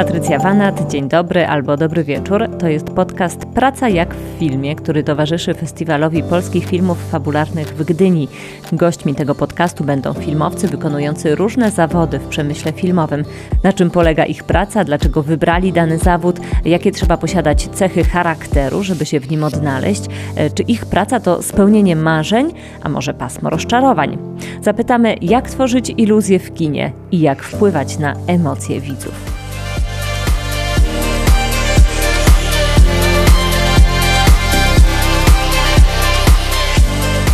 Patrycja Wanat, dzień dobry albo dobry wieczór. To jest podcast Praca jak w filmie, który towarzyszy Festiwalowi Polskich Filmów Fabularnych w Gdyni. Gośćmi tego podcastu będą filmowcy wykonujący różne zawody w przemyśle filmowym. Na czym polega ich praca, dlaczego wybrali dany zawód, jakie trzeba posiadać cechy charakteru, żeby się w nim odnaleźć, e, czy ich praca to spełnienie marzeń, a może pasmo rozczarowań. Zapytamy, jak tworzyć iluzję w kinie i jak wpływać na emocje widzów.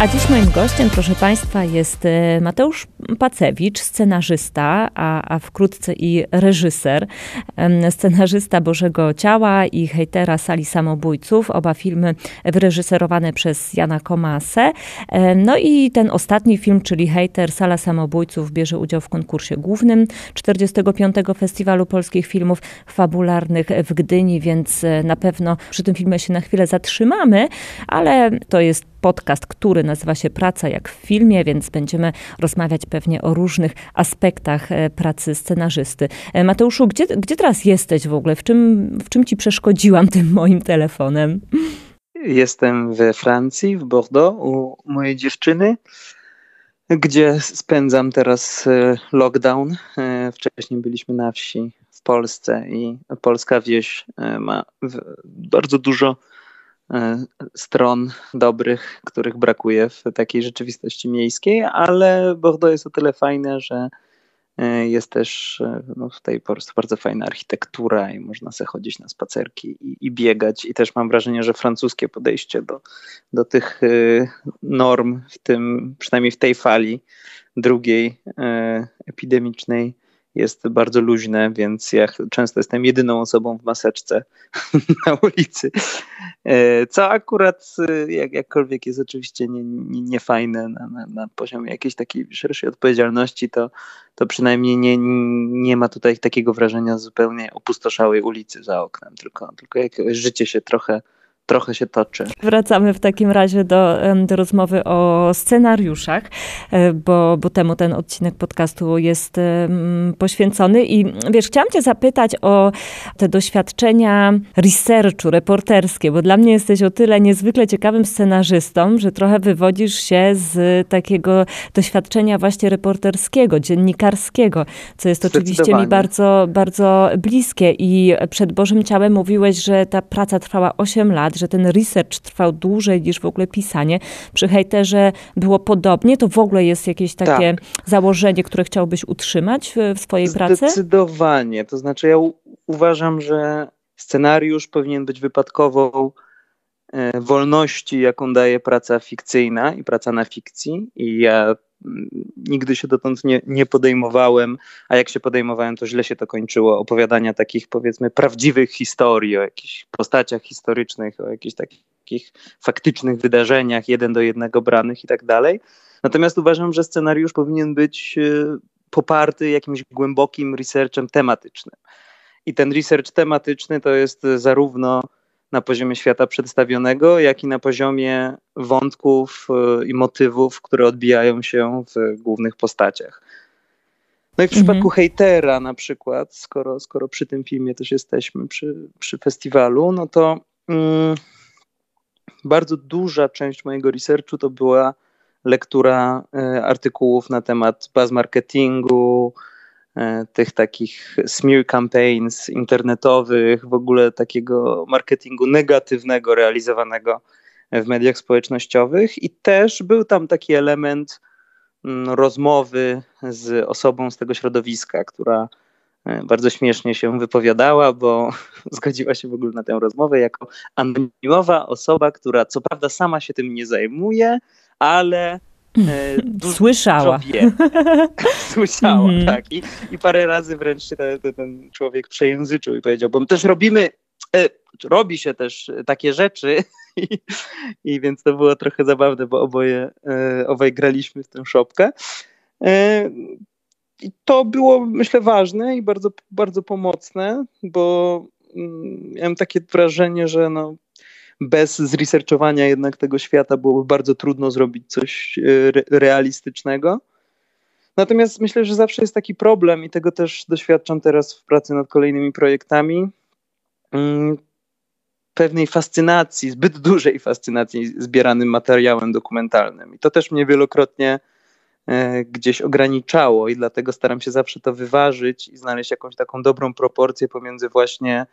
A dziś moim gościem, proszę Państwa, jest e, Mateusz Pacewicz, scenarzysta, a, a wkrótce i reżyser. Scenarzysta Bożego Ciała i hejtera Sali Samobójców. Oba filmy wyreżyserowane przez Jana Komasę. No i ten ostatni film, czyli Hejter Sala Samobójców, bierze udział w konkursie głównym 45. Festiwalu Polskich Filmów Fabularnych w Gdyni, więc e, na pewno przy tym filmie się na chwilę zatrzymamy, ale to jest podcast, który nazywa się Praca jak w filmie, więc będziemy rozmawiać pewnie o różnych aspektach e, pracy scenarzysty. E, Mateuszu, gdzie, gdzie teraz jesteś w ogóle? W czym, w czym ci przeszkodziłam tym moim telefonem? Jestem we Francji, w Bordeaux, u mojej dziewczyny, gdzie spędzam teraz e, lockdown. Wcześniej byliśmy na wsi w Polsce i polska wieś ma bardzo dużo stron dobrych, których brakuje w takiej rzeczywistości miejskiej, ale Bordeaux jest o tyle fajne, że e, jest też e, no, tutaj po prostu bardzo fajna architektura i można sobie chodzić na spacerki i, i biegać. I też mam wrażenie, że francuskie podejście do, do tych norm, w tym przynajmniej w tej fali drugiej epidemicznej, jest bardzo luźne, więc ja często jestem jedyną osobą w maseczce na ulicy. E, co akurat e, jak, jakkolwiek jest oczywiście niefajne nie, nie na, na, na, poziomie jakiejś takiej szerszej odpowiedzialności, to, to przynajmniej nie, nie ma tutaj takiego wrażenia zupełnie opustoszałej ulicy za oknem, tylko, tylko jakieś życie się trochę trochę się toczy. Wracamy w takim razie do, do rozmowy o scenariuszach, e, bo, bo temu ten odcinek podcastu jest poświęcony. I wiesz, chciałam Cię zapytać o te doświadczenia researchu, reporterskie, bo dla mnie jesteś o tyle niezwykle ciekawym scenarzystą, że trochę wywodzisz się z takiego doświadczenia właśnie reporterskiego, dziennikarskiego, co jest oczywiście mi bardzo, bardzo bliskie. I przed Bożym Ciałem mówiłeś, że ta praca trwała 8 lat, że ten research trwał dłużej niż w ogóle pisanie. Przy hejterze było podobnie. To w ogóle jest jakieś takie tak. założenie, które chciałbyś utrzymać w, swojej pracy? Zdecydowanie. To znaczy ja uważam, że scenariusz powinien być wypadkową e, wolności, jaką daje praca fikcyjna i praca na fikcji. I ja nigdy się dotąd nie, nie podejmowałem, a jak się podejmowałem, to źle się to kończyło, opowiadania takich powiedzmy prawdziwych historii, o jakichś postaciach historycznych, o jakichś takich faktycznych wydarzeniach, jeden do jednego branych i tak dalej. Natomiast uważam, że scenariusz powinien być e, poparty jakimś głębokim researchem tematycznym. I ten research tematyczny to jest zarówno na poziomie świata przedstawionego, jak i na poziomie wątków y, i motywów, które odbijają się w głównych postaciach. No i w przypadku mhm. hejtera na przykład, skoro, skoro przy tym filmie też jesteśmy, przy, przy festiwalu, no to mm, bardzo duża część mojego researchu to była lektura y, artykułów na temat buzz marketingu, tych takich smear campaigns internetowych, w ogóle takiego marketingu negatywnego realizowanego w mediach społecznościowych. I też był tam taki element mm, rozmowy z osobą z tego środowiska, która e, bardzo śmiesznie się wypowiadała, bo zgodziła się w ogóle na tę rozmowę jako anonimowa osoba, która co prawda sama się tym nie zajmuje, ale E, Słyszała. Słyszała, mm. tak. I, I parę razy wręcz ten, ten człowiek przejęzyczył i powiedział, bo my też robimy, e, robi się też takie rzeczy i, i więc to było trochę zabawne, bo oboje, e, obaj graliśmy w tę szopkę. E, I to było, myślę, ważne i bardzo, bardzo pomocne, bo mm, miałem takie wrażenie, że no, bez zresearchowania jednak tego świata byłoby bardzo trudno zrobić coś e, realistycznego. Natomiast myślę, że zawsze jest taki problem i tego też doświadczam teraz w pracy nad kolejnymi projektami. Mm, pewnej fascynacji, zbyt dużej fascynacji zbieranym materiałem dokumentalnym. I to też mnie wielokrotnie e, gdzieś ograniczało i dlatego staram się zawsze to wyważyć i znaleźć jakąś taką dobrą proporcję pomiędzy właśnie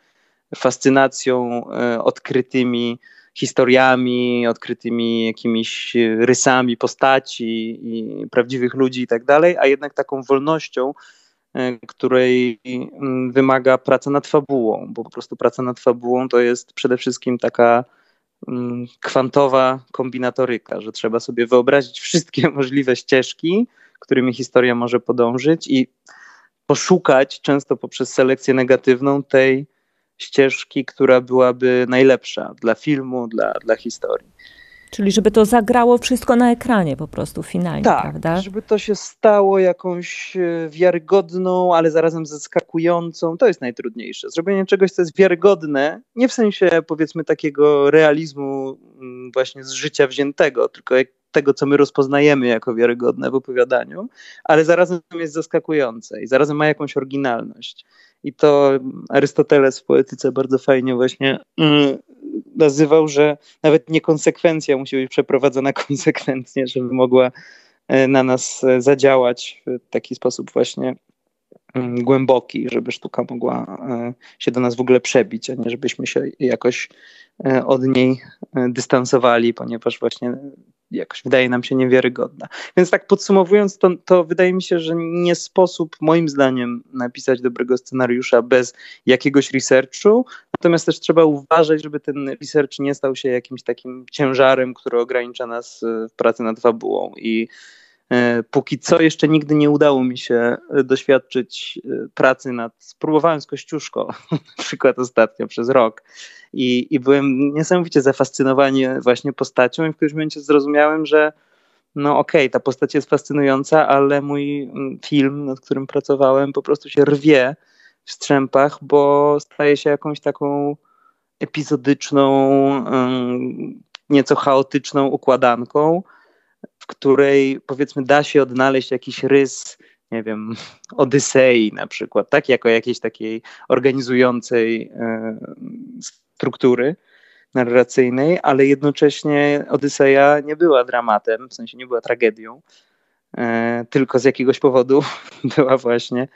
fascynacją e, odkrytymi historiami, odkrytymi jakimiś rysami postaci i prawdziwych ludzi i tak dalej, a jednak taką wolnością, e, której wymaga praca nad fabułą, bo po prostu praca nad fabułą to jest przede wszystkim taka kwantowa kombinatoryka, że trzeba sobie wyobrazić wszystkie możliwe ścieżki, którymi historia może podążyć i poszukać często poprzez selekcję negatywną tej ścieżki, która byłaby najlepsza dla filmu, dla, dla historii. Czyli żeby to zagrało wszystko na ekranie po prostu finalnie, tak, prawda? żeby to się stało jakąś e, wiarygodną, ale zarazem zaskakującą. To jest najtrudniejsze. Zrobienie czegoś, co jest wiarygodne, nie w sensie powiedzmy takiego realizmu mm, właśnie z życia wziętego, tylko tego, co my rozpoznajemy jako wiarygodne w opowiadaniu, ale zarazem jest zaskakujące i zarazem ma jakąś oryginalność. I to Arystoteles w poetyce bardzo fajnie właśnie mm, nazywał, że nawet niekonsekwencja musi być przeprowadzona konsekwentnie, żeby mogła e, na nas e, zadziałać w taki sposób właśnie mm, głęboki, żeby sztuka mogła e, się do nas w ogóle przebić, a nie żebyśmy się jakoś od niej dystansowali, ponieważ właśnie jakoś wydaje nam się niewiarygodna. Więc tak podsumowując, to, to wydaje mi się, że nie sposób moim zdaniem napisać dobrego scenariusza bez jakiegoś researchu, natomiast też trzeba uważać, żeby ten research nie stał się jakimś takim ciężarem, który ogranicza nas e, w pracy nad fabułą i Póki co jeszcze nigdy nie udało mi się e, doświadczyć pracy nad. Spróbowałem z Kościuszko, na przykład ostatnio przez rok, i, i byłem niesamowicie zafascynowany właśnie postacią i w którymś momencie zrozumiałem, że no okej, okay, ta postać jest fascynująca, ale mój mm, film, nad którym pracowałem, po prostu się rwie w strzępach, bo staje się jakąś taką epizodyczną, nieco chaotyczną układanką, w której powiedzmy da się odnaleźć jakiś rys, nie wiem, Odysei na przykład, tak? Jako jakiejś takiej organizującej struktury narracyjnej, ale jednocześnie Odyseja nie była dramatem, w sensie nie była tragedią, e, tylko z jakiegoś powodu była właśnie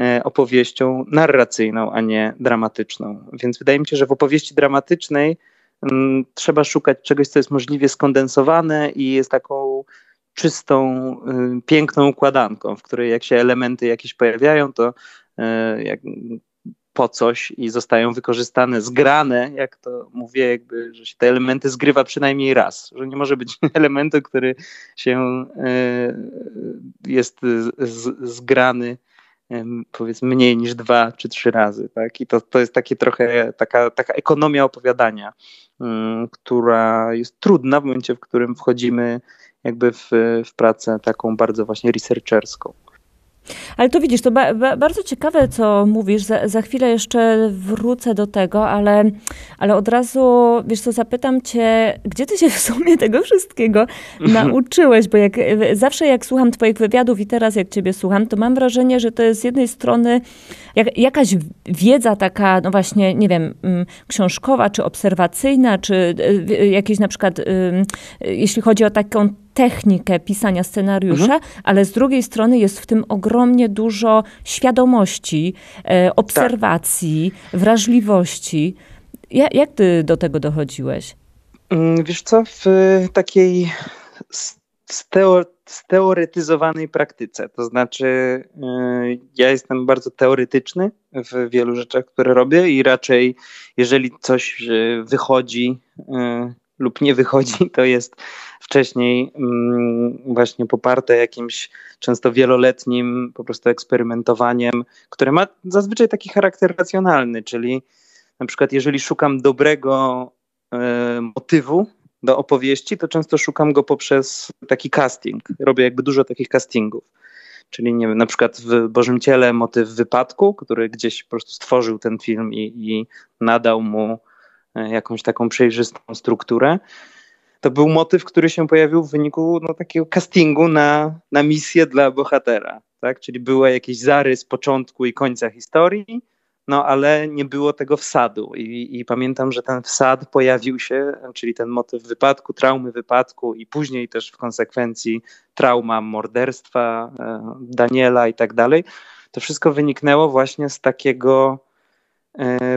e, opowieścią narracyjną, a nie dramatyczną. Więc wydaje mi się, że w opowieści dramatycznej trzeba szukać czegoś, co jest możliwie skondensowane i jest taką czystą, y, piękną układanką, w której jak się elementy jakieś pojawiają, to y, jak po coś i zostają wykorzystane, zgrane, jak to mówię, jakby, że się te elementy zgrywa przynajmniej raz, że nie może być elementu, który się e, jest zgrany powiedzmy mniej niż dwa czy trzy razy, tak? I to, to jest takie trochę taka, taka ekonomia opowiadania, mm, która jest trudna w momencie, w którym wchodzimy jakby w, w pracę taką bardzo właśnie researcherską. Ale to widzisz, to ba ba bardzo ciekawe, co mówisz. Za, za, chwilę jeszcze wrócę do tego, ale, ale od razu, wiesz co, zapytam cię, gdzie ty się w sumie tego wszystkiego nauczyłeś? Bo jak, zawsze jak słucham twoich wywiadów i teraz jak ciebie słucham, to mam wrażenie, że to jest z jednej strony jak, jakaś wiedza taka, no właśnie, nie wiem, mm, książkowa, czy obserwacyjna, czy y, jakieś na przykład, jeśli chodzi o taką technikę pisania scenariusza, mhm. ale z drugiej strony jest w tym ogromnie dużo świadomości, e, obserwacji, tak. wrażliwości. Ja, jak ty do tego dochodziłeś? Mm, wiesz co, w takiej steoretyzowanej praktyce. To znaczy, y, ja jestem bardzo teoretyczny w wielu rzeczach, które robię, i raczej, jeżeli coś y, wychodzi lub nie wychodzi, to jest wcześniej mm, właśnie poparte jakimś często wieloletnim po prostu eksperymentowaniem, które ma zazwyczaj taki charakter racjonalny, czyli na przykład jeżeli szukam dobrego e, motywu do opowieści, to często szukam go poprzez taki casting. Robię jakby dużo takich castingów. Czyli nie wiem, na przykład w Bożym Ciele motyw wypadku, który gdzieś po prostu stworzył ten film i, i nadał mu jakąś taką przejrzystą strukturę to był motyw, który się pojawił w wyniku no, takiego castingu na, na misję dla bohatera. Tak? Czyli była jakiś zarys początku i końca historii, no ale nie było tego wsadu. I, I, pamiętam, że ten wsad pojawił się, czyli ten motyw wypadku, traumy wypadku i później też w konsekwencji trauma morderstwa e, Daniela i tak dalej. To wszystko wyniknęło właśnie z takiego e,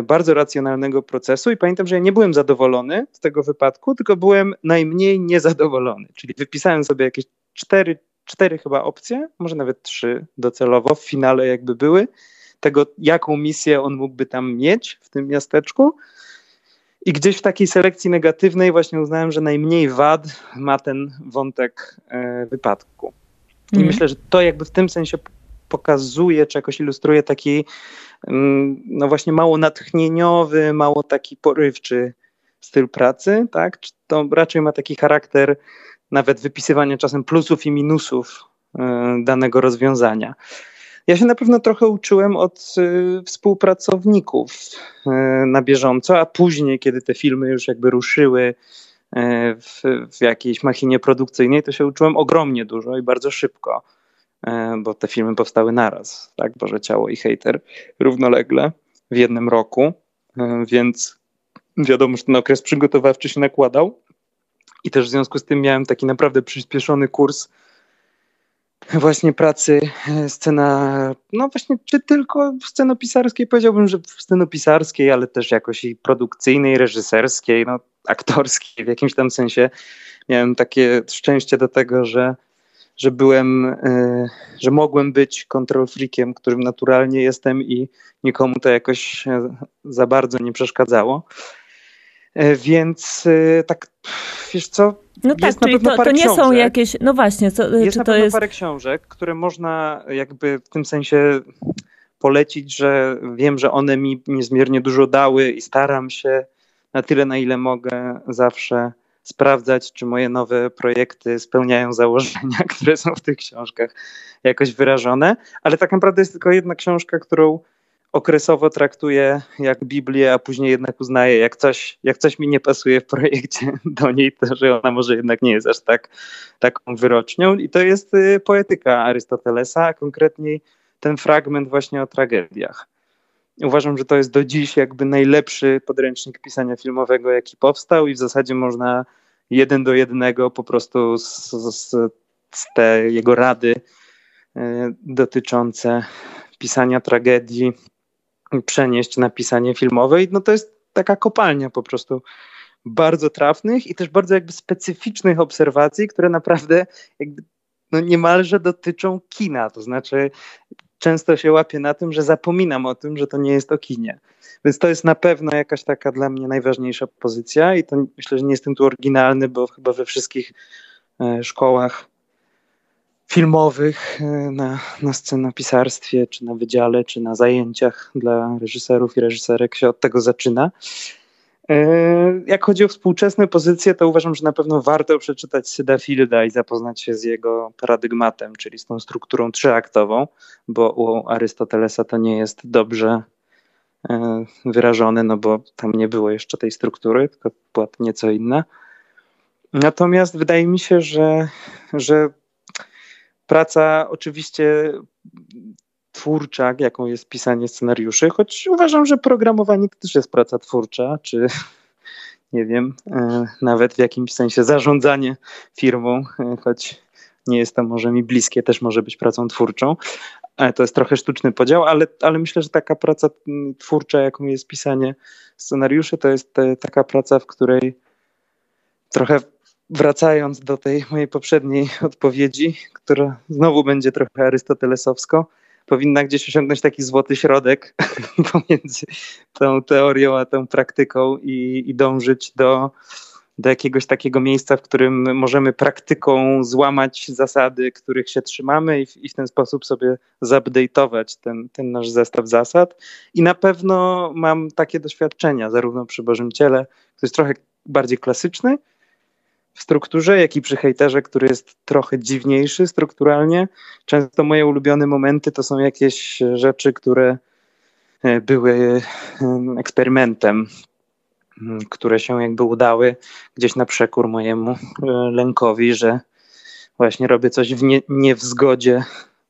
bardzo racjonalnego procesu i pamiętam, że ja nie byłem zadowolony z tego wypadku, tylko byłem najmniej niezadowolony. Czyli wypisałem sobie jakieś cztery, cztery chyba opcje, może nawet trzy docelowo w finale jakby były tego, jaką misję on mógłby tam mieć w tym miasteczku. I gdzieś w takiej selekcji negatywnej właśnie uznałem, że najmniej wad ma ten wątek e, wypadku. I mm. myślę, że to jakby w tym sensie pokazuje, czy jakoś ilustruje taki mm, no właśnie mało natchnieniowy, mało taki porywczy styl pracy, tak? To raczej ma taki charakter nawet wypisywania czasem plusów i minusów e, danego rozwiązania. Ja się na pewno trochę uczyłem od y, współpracowników y, na bieżąco, a później, kiedy te filmy już jakby ruszyły y, w, w jakiejś machinie produkcyjnej, to się uczyłem ogromnie dużo i bardzo szybko, y, bo te filmy powstały naraz, tak? Boże Ciało i Hater równolegle w jednym roku, y, więc wiadomo, że ten okres przygotowawczy się nakładał. I też w związku z tym miałem taki naprawdę przyspieszony kurs właśnie pracy e, scena, no właśnie, czy tylko scenopisarskiej, powiedziałbym, że scenopisarskiej, ale też jakoś i produkcyjnej, reżyserskiej, no aktorskiej w jakimś tam sensie. Miałem takie szczęście do tego, że, że byłem, e, że mogłem być control freakiem, którym naturalnie jestem i nikomu to jakoś e, za bardzo nie przeszkadzało. Więc tak, wiesz co, no tak, czyli to, to, nie książek. są jakieś, no właśnie, co, jest czy na to jest... parę książek, które można jakby w tym sensie polecić, że wiem, że one mi niezmiernie dużo dały i staram się na tyle, na ile mogę zawsze sprawdzać, czy moje nowe projekty spełniają założenia, które są w tych książkach jakoś wyrażone, ale tak naprawdę jest tylko jedna książka, którą okresowo traktuję jak Biblię, a później jednak uznaję, jak coś, jak coś mi nie pasuje w projekcie do niej, to że ona może jednak nie jest aż tak taką wyrocznią. I to jest y, poetyka Arystotelesa, a konkretniej ten fragment właśnie o tragediach. Uważam, że to jest do dziś jakby najlepszy podręcznik pisania filmowego, jaki powstał i w zasadzie można jeden do jednego po prostu z, z, z te jego rady y, dotyczące pisania tragedii przenieść na pisanie filmowe. I no to jest taka kopalnia po prostu bardzo trafnych i też bardzo jakby specyficznych obserwacji, które naprawdę jakby no niemalże dotyczą kina. To znaczy często się łapię na tym, że zapominam o tym, że to nie jest o kinie. Więc to jest na pewno jakaś taka dla mnie najważniejsza pozycja i to myślę, że nie jestem tu oryginalny, bo chyba we wszystkich e, szkołach filmowych e, na, na scenopisarstwie, czy na wydziale, czy na zajęciach dla reżyserów i reżyserek się od tego zaczyna. E, jak chodzi o współczesne pozycje, to uważam, że na pewno warto przeczytać Syda Fielda i zapoznać się z jego paradygmatem, czyli z tą strukturą trzyaktową, bo u Arystotelesa to nie jest dobrze e, wyrażone, no bo tam nie było jeszcze tej struktury, tylko była nieco inna. Natomiast wydaje mi się, że, że praca oczywiście twórcza, jaką jest pisanie scenariuszy, choć uważam, że programowanie to też jest praca twórcza, czy nie wiem, e, nawet w jakimś sensie zarządzanie firmą, e, choć nie jest to może mi bliskie, też może być pracą twórczą. E, to jest trochę sztuczny podział, ale, ale myślę, że taka praca twórcza, jaką jest pisanie scenariuszy, to jest taka praca, w której trochę wracając do tej mojej poprzedniej odpowiedzi, która znowu będzie trochę arystotelesowsko, powinna gdzieś osiągnąć taki złoty środek pomiędzy tą teorią a tą praktyką i, i dążyć do, do jakiegoś takiego miejsca, w którym możemy praktyką złamać zasady, których się trzymamy i w, i w ten sposób sobie zupdate'ować ten, ten nasz zestaw zasad. I na pewno mam takie doświadczenia, zarówno przy Bożym Ciele, który jest trochę bardziej klasyczny, w strukturze, jak i przy hejterze, który jest trochę dziwniejszy strukturalnie. Często moje ulubione momenty to są jakieś rzeczy, które e, były eksperymentem mm, które się jakby udały gdzieś na przekór mojemu lękowi, że właśnie robię coś w nie, nie w zgodzie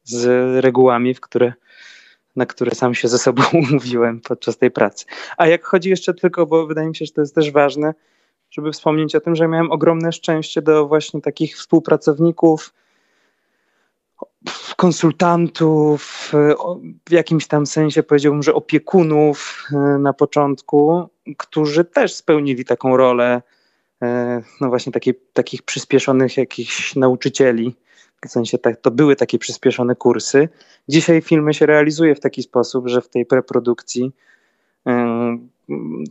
z regułami, w które, na które sam się ze sobą umówiłem podczas tej pracy. A jak chodzi jeszcze tylko, bo wydaje mi się, że to jest też ważne, żeby wspomnieć o tym, że miałem ogromne szczęście do właśnie takich współpracowników, konsultantów, w jakimś tam sensie powiedziałbym, że opiekunów e, na początku, którzy też spełnili taką rolę e, no właśnie takiej, takich przyspieszonych jakichś nauczycieli. W sensie tak, to były takie przyspieszone kursy. Dzisiaj filmy się realizuje w taki sposób, że w tej preprodukcji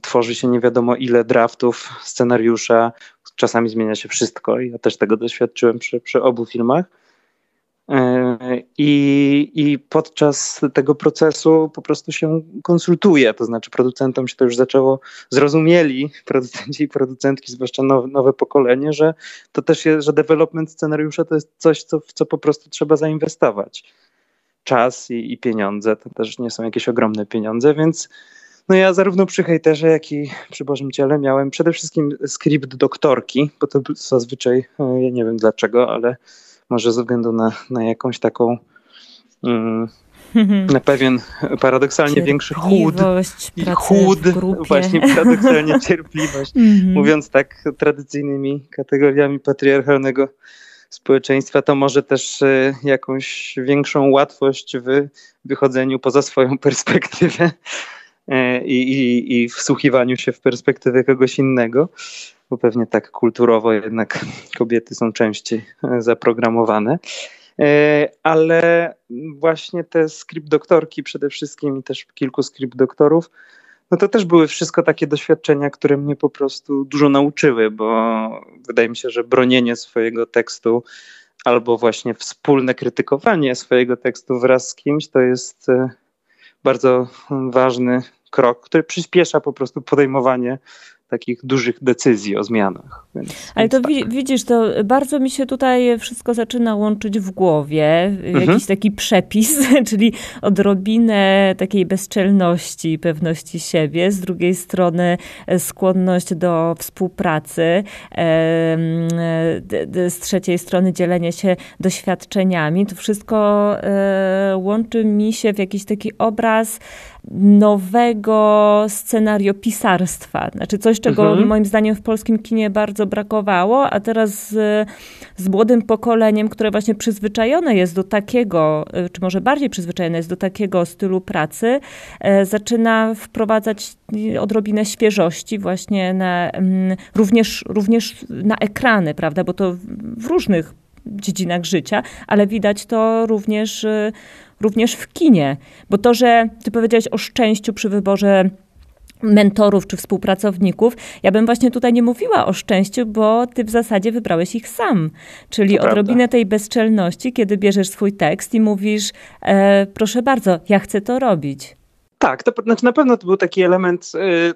tworzy się nie wiadomo ile draftów scenariusza, czasami zmienia się wszystko ja też tego doświadczyłem przy, przy obu filmach. E, I, I podczas tego procesu po prostu się konsultuje, to znaczy producentom się to już zaczęło, zrozumieli producenci i producentki, zwłaszcza nowe, nowe pokolenie, że to też jest, że development scenariusza to jest coś, co, w co po prostu trzeba zainwestować. Czas i, i pieniądze to też nie są jakieś ogromne pieniądze, więc no ja zarówno przy hejterze, jak i przy Bożym Ciele miałem przede wszystkim skrypt doktorki, bo to zazwyczaj, e, ja nie wiem dlaczego, ale może ze względu na, na jakąś taką mm, na pewien paradoksalnie większy chłód. I chłód, właśnie paradoksalnie cierpliwość. Mhm. Mówiąc tak tradycyjnymi kategoriami patriarchalnego społeczeństwa, to może też e, jakąś większą łatwość w wychodzeniu poza swoją perspektywę i, i, i wsłuchiwaniu się w perspektywę kogoś innego, bo pewnie tak kulturowo jednak kobiety są częściej e, zaprogramowane. E, ale właśnie te skrypt doktorki przede wszystkim i też kilku skrypt doktorów, no to też były wszystko takie doświadczenia, które mnie po prostu dużo nauczyły, bo wydaje mi się, że bronienie swojego tekstu albo właśnie wspólne krytykowanie swojego tekstu wraz z kimś to jest bardzo ważny krok, który przyspiesza po prostu podejmowanie takich dużych decyzji o zmianach. Więc, Ale to tak. widzisz, to bardzo mi się tutaj wszystko zaczyna łączyć w głowie. Mhm. Jakiś taki przepis, czyli odrobinę takiej bezczelności, pewności siebie. Z drugiej strony skłonność do współpracy. Z trzeciej strony dzielenie się doświadczeniami. To wszystko e, łączy mi się w jakiś taki obraz nowego scenariopisarstwa. Znaczy coś, czego mhm. moim zdaniem w polskim kinie bardzo brakowało, a teraz z, z młodym pokoleniem, które właśnie przyzwyczajone jest do takiego, czy może bardziej przyzwyczajone jest do takiego stylu pracy, e, zaczyna wprowadzać odrobinę świeżości właśnie na, mm, również, również na ekrany, prawda, bo to w różnych dziedzinach życia, ale widać to również y, również w kinie. Bo to, że ty powiedziałeś o szczęściu przy wyborze mentorów czy współpracowników. Ja bym właśnie tutaj nie mówiła o szczęściu, bo ty w zasadzie wybrałeś ich sam. Czyli to odrobinę prawda. tej bezczelności, kiedy bierzesz swój tekst i mówisz, e, proszę bardzo, ja chcę to robić. Tak, to znaczy na pewno to był taki element, y,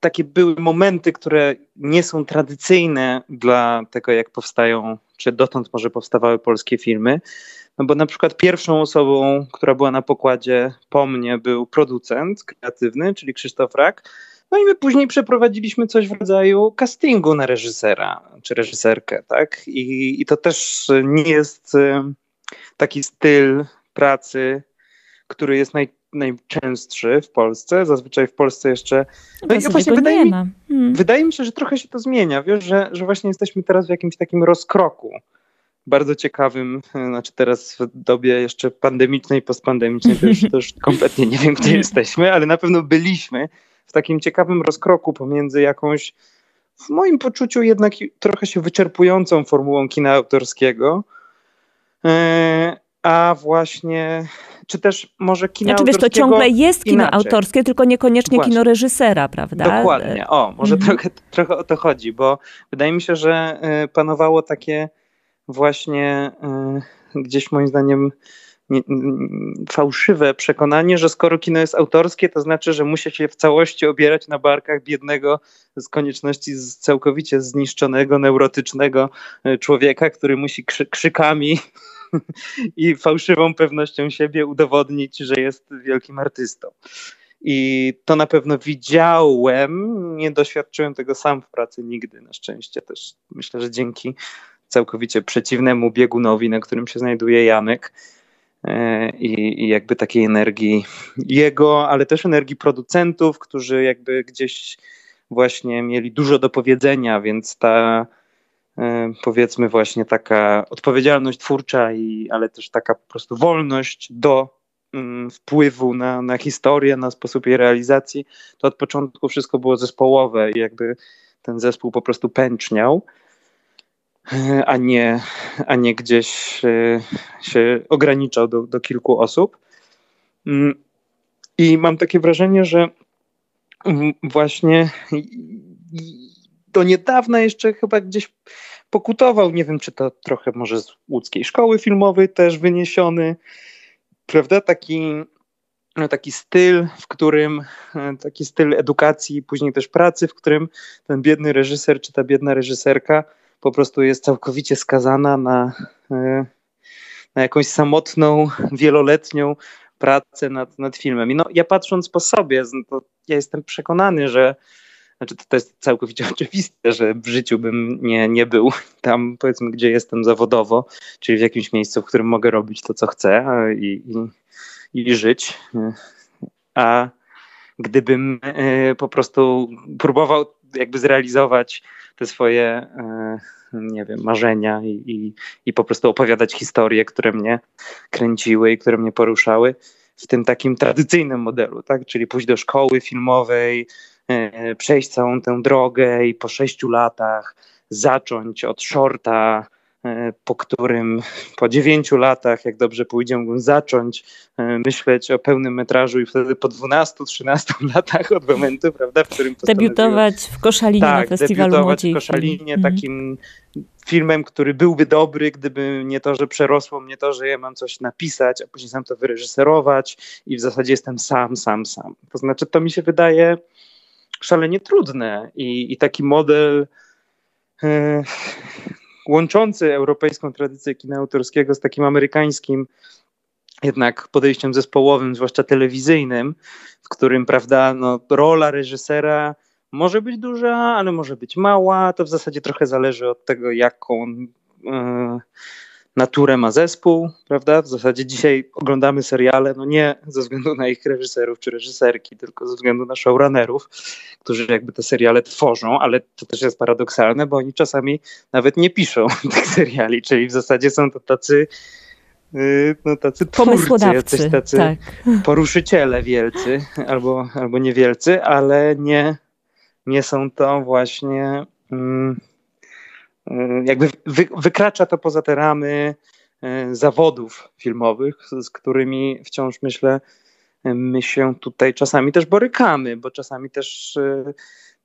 takie były momenty, które nie są tradycyjne dla tego, jak powstają, czy dotąd może powstawały polskie filmy. No bo na przykład pierwszą osobą, która była na pokładzie po mnie, był producent kreatywny, czyli Krzysztof Rak. No i my później przeprowadziliśmy coś w rodzaju castingu na reżysera czy reżyserkę, tak? I, i to też nie jest y, taki styl pracy, który jest naj, najczęstszy w Polsce. Zazwyczaj w Polsce jeszcze. No, i właśnie wydaje mi, hmm. wydaje mi się, że trochę się to zmienia. Wiesz, że, że właśnie jesteśmy teraz w jakimś takim rozkroku bardzo ciekawym, znaczy teraz w dobie jeszcze pandemicznej, postpandemicznej, to już, to już kompletnie nie wiem, gdzie jesteśmy, ale na pewno byliśmy w takim ciekawym rozkroku pomiędzy jakąś, w moim poczuciu jednak trochę się wyczerpującą formułą kina autorskiego, e, a właśnie, czy też może kino znaczy, autorskiego wiesz, to ciągle jest kino inaczej. autorskie, tylko niekoniecznie Właśnie. kino reżysera, prawda? Dokładnie, o, może mhm. trochę, trochę o to chodzi, bo wydaje mi się, że e, panowało takie właśnie y, gdzieś moim zdaniem fałszywe przekonanie, że skoro kino jest autorskie, to znaczy, że musi się w całości obierać na barkach biednego z konieczności z całkowicie zniszczonego, neurotycznego y, człowieka, który musi krzykami i fałszywą pewnością siebie udowodnić, że jest wielkim artystą. I to na pewno widziałem, nie doświadczyłem tego sam w pracy nigdy, na szczęście też. Myślę, że dzięki całkowicie przeciwnemu biegunowi, na którym się znajduje Janek, e, i, i, jakby takiej energii jego, ale też energii producentów, którzy jakby gdzieś właśnie mieli dużo do powiedzenia, więc ta e, powiedzmy właśnie taka odpowiedzialność twórcza, i, ale też taka po prostu wolność do mm, wpływu na, na historię, na sposób jej realizacji, to od początku wszystko było zespołowe i jakby ten zespół po prostu pęczniał, a nie, a nie gdzieś e, się ograniczał do, do kilku osób. Mm, I mam takie wrażenie, że właśnie do niedawna jeszcze chyba gdzieś pokutował, nie wiem czy to trochę może z łódzkiej szkoły filmowej też wyniesiony, prawda, taki, no, taki styl, w którym, taki styl edukacji, później też pracy, w którym ten biedny reżyser czy ta biedna reżyserka po prostu jest całkowicie skazana na, e, na jakąś samotną, wieloletnią pracę nad, nad filmem. I no, ja patrząc po sobie, to ja jestem przekonany, że znaczy to, to jest całkowicie oczywiste, że w życiu bym nie, nie był tam, powiedzmy, gdzie jestem zawodowo, czyli w jakimś miejscu, w którym mogę robić to, co chcę i, i, i żyć. A gdybym e, po prostu próbował jakby zrealizować te swoje, e, nie wiem, marzenia i, i, i po prostu opowiadać historie, które mnie kręciły i które mnie poruszały, w tym takim tradycyjnym modelu, tak? Czyli pójść do szkoły filmowej, e, przejść całą tę drogę i po sześciu latach zacząć od shorta, po którym po dziewięciu latach, jak dobrze pójdzie, mógłbym zacząć e, myśleć o pełnym metrażu i wtedy po 12-13 latach od momentu, prawda, w którym Debiutować w Koszalinie tak, na festiwalu debiutować w Koszalinie, mhm. takim filmem, który byłby dobry, gdyby nie to, że przerosło mnie to, że ja mam coś napisać, a później sam to wyreżyserować i w zasadzie jestem sam, sam, sam. To znaczy, to mi się wydaje szalenie trudne i, i taki model e, łączący europejską tradycję kina autorskiego z takim amerykańskim jednak podejściem zespołowym, zwłaszcza telewizyjnym, w którym, prawda, no, rola reżysera może być duża, ale może być mała. To w zasadzie trochę zależy od tego, jaką e, naturę ma zespół, prawda? W zasadzie dzisiaj oglądamy seriale, no nie ze względu na ich reżyserów czy reżyserki, tylko ze względu na showrunnerów, którzy jakby te seriale tworzą, ale to też jest paradoksalne, bo oni czasami nawet nie piszą tych seriali, czyli w zasadzie są to tacy y, no tacy twórcy, jacyś tacy tak. poruszyciele wielcy albo, albo niewielcy, ale nie, nie są to właśnie mm, jakby wy, wykracza to poza te ramy y, zawodów filmowych, z którymi wciąż myślę, my się tutaj czasami też borykamy, bo czasami też y,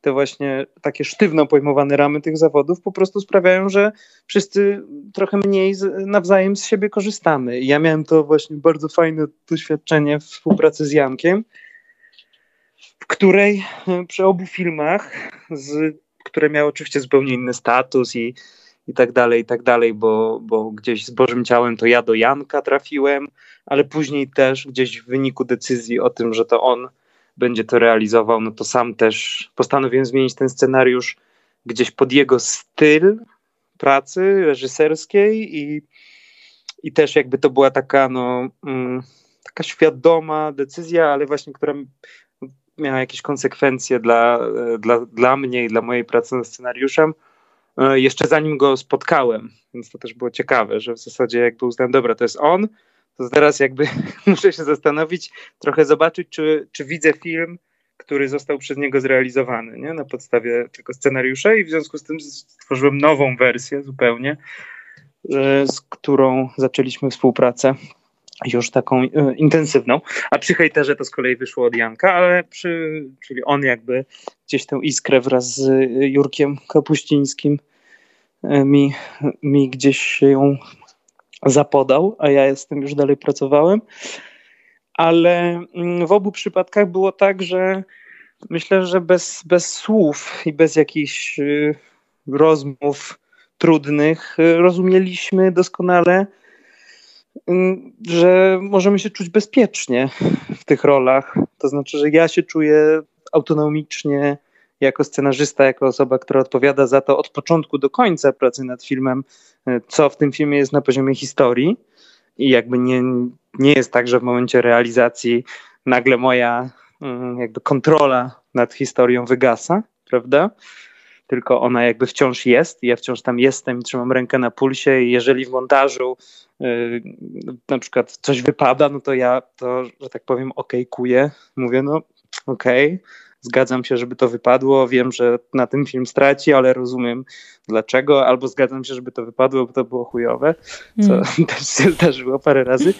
te właśnie takie sztywno pojmowane ramy tych zawodów po prostu sprawiają, że wszyscy trochę mniej nawzajem z siebie korzystamy. Ja miałem to właśnie bardzo fajne doświadczenie w współpracy z Jankiem, w której e, przy obu filmach, z, które miały oczywiście zupełnie inny status i, i tak dalej, i tak dalej, bo, bo gdzieś z Bożym Ciałem to ja do Janka trafiłem, ale później też gdzieś w wyniku decyzji o tym, że to on będzie to realizował, no to sam też postanowiłem zmienić ten scenariusz gdzieś pod jego styl pracy reżyserskiej i, i też jakby to była taka no mm, taka świadoma decyzja, ale właśnie która miała jakieś konsekwencje dla, dla, dla mnie i dla mojej pracy nad scenariuszem, e, jeszcze zanim go spotkałem. Więc to też było ciekawe, że w zasadzie jakby uznałem, dobra, to jest on, to teraz jakby muszę się zastanowić, trochę zobaczyć, czy, czy widzę film, który został przez niego zrealizowany nie? na podstawie tego scenariusza i w związku z tym stworzyłem nową wersję zupełnie, e, z którą zaczęliśmy współpracę już taką e, intensywną, a przy hejterze to z kolei wyszło od Janka, ale przy, czyli on jakby gdzieś tę iskrę wraz z Jurkiem Kapuścińskim e, mi, mi gdzieś ją zapodał, a ja jestem już dalej pracowałem, ale mm, w obu przypadkach było tak, że myślę, że bez, bez słów i bez jakichś e, rozmów trudnych rozumieliśmy doskonale, że możemy się czuć bezpiecznie w tych rolach, To znaczy, że ja się czuję autonomicznie jako scenarzysta, jako osoba, która odpowiada za to od początku do końca pracy nad filmem, e, co w tym filmie jest na poziomie historii. I jakby nie, nie jest tak, że w momencie realizacji nagle moja jakby kontrola nad historią wygasa, prawda? Tylko ona jakby wciąż jest, ja wciąż tam jestem, trzymam rękę na pulsie i jeżeli w montażu yy, na przykład coś wypada, no to ja to, że tak powiem, okejkuję, mówię no okej, okay, zgadzam się, żeby to wypadło, wiem, że na tym film straci, ale rozumiem dlaczego, albo zgadzam się, żeby to wypadło, bo to było chujowe, co mm. też się zdarzyło parę razy.